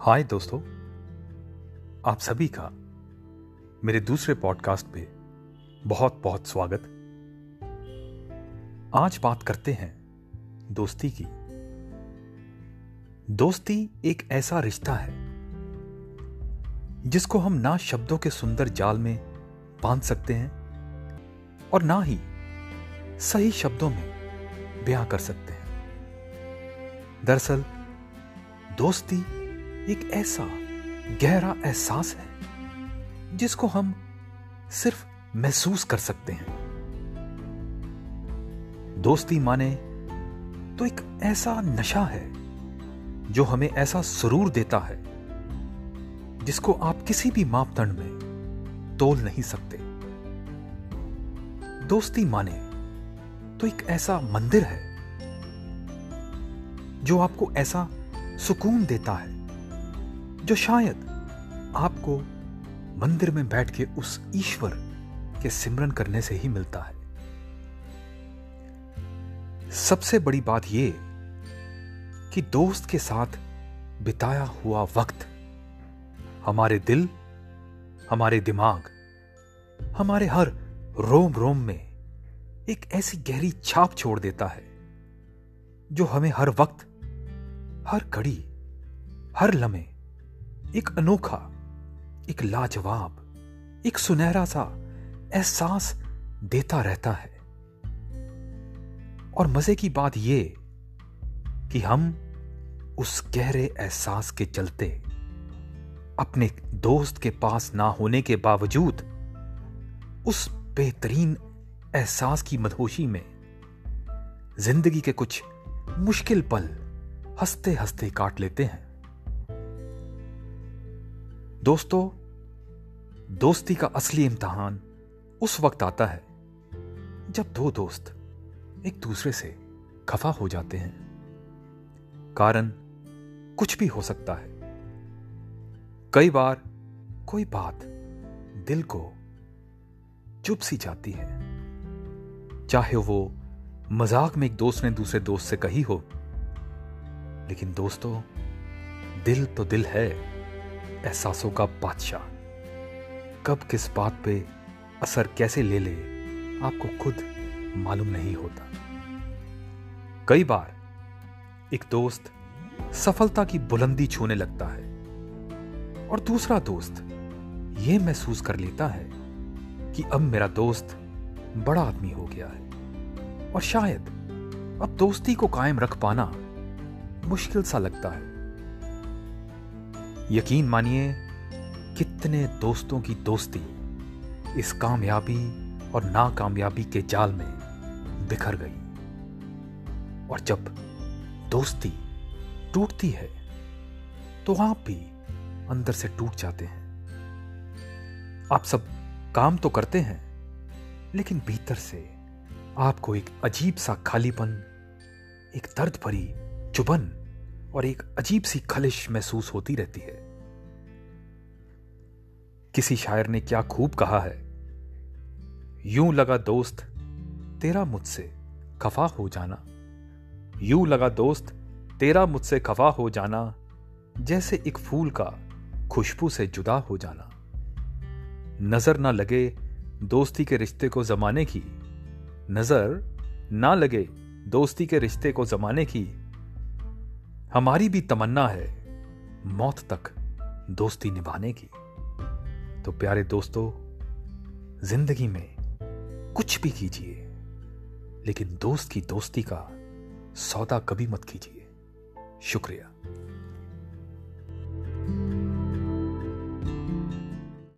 हाय दोस्तों, आप सभी का मेरे दूसरे पॉडकास्ट पे बहुत बहुत स्वागत। आज बात करते हैं दोस्ती की। दोस्ती एक ऐसा रिश्ता है जिसको हम ना शब्दों के सुंदर जाल में बाँध सकते हैं और ना ही सही शब्दों में बयां कर सकते हैं। दरअसल, दोस्ती एक ऐसा गहरा एहसास है, जिसको हम सिर्फ़ महसूस कर सकते हैं। दोस्ती माने तो एक ऐसा नशा है, जो हमें ऐसा सुरूर देता है, जिसको आप किसी भी मापदंड में तोल नहीं सकते। दोस्ती माने तो एक ऐसा मंदिर है, जो आपको ऐसा सुकून देता है। जो शायद आपको मंदिर में बैठ के उस ईश्वर के सिमरन करने से ही मिलता है। सबसे बड़ी बात यह कि दोस्त के साथ बिताया हुआ वक्त हमारे दिल, हमारे दिमाग, हमारे हर रोम रोम में एक ऐसी गहरी छाप छोड़ देता है, जो हमें हर वक्त, हर घड़ी, हर लम्हे एक अनोखा, एक लाजवाब, एक सुनहरा सा एहसास देता रहता है। और मज़े की बात यह कि हम उस गहरे एहसास के चलते अपने दोस्त के पास ना होने के बावजूद उस बेहतरीन एहसास की मदहोशी में ज़िंदगी के कुछ मुश्किल पल हँसते हँसते काट लेते हैं। दोस्तों, दोस्ती का असली इम्तहान उस वक्त आता है जब दो दोस्त एक दूसरे से खफा हो जाते हैं। कारण कुछ भी हो सकता है। कई बार कोई बात दिल को चुप सी जाती है। चाहे वो मज़ाक में एक दोस्त ने दूसरे दोस्त से कही हो, लेकिन दोस्तों, दिल तो दिल है। एहसासों का बादशाह। कब किस बात पे असर कैसे ले ले, आपको खुद मालूम नहीं होता। कई बार एक दोस्त सफलता की बुलंदी छूने लगता है और दूसरा दोस्त यह महसूस कर लेता है कि अब मेरा दोस्त बड़ा आदमी हो गया है और शायद अब दोस्ती को कायम रख पाना मुश्किल सा लगता है। यकीन मानिए, कितने दोस्तों की दोस्ती इस कामयाबी और नाकामयाबी के जाल में बिखर गई। और जब दोस्ती टूटती है तो आप भी अंदर से टूट जाते हैं। आप सब काम तो करते हैं, लेकिन भीतर से आपको एक अजीब सा खालीपन, एक दर्द भरी चुबन और एक अजीब सी खलिश महसूस होती रहती है। किसी शायर ने क्या खूब कहा है? यूँ लगा दोस्त, तेरा मुझसे खफा हो जाना। यूँ लगा दोस्त, तेरा मुझसे खफा हो जाना, जैसे एक फूल का खुशबू से जुदा हो जाना। नज़र ना लगे दोस्ती के रिश्ते को जमाने की। नज़र ना लगे दोस्ती के रिश्ते को जमाने की। हमारी भी तमन्ना है मौत तक दोस्ती निभाने की। तो प्यारे दोस्तों, ज़िंदगी में कुछ भी कीजिए, लेकिन दोस्त की दोस्ती का सौदा कभी मत कीजिए। शुक्रिया।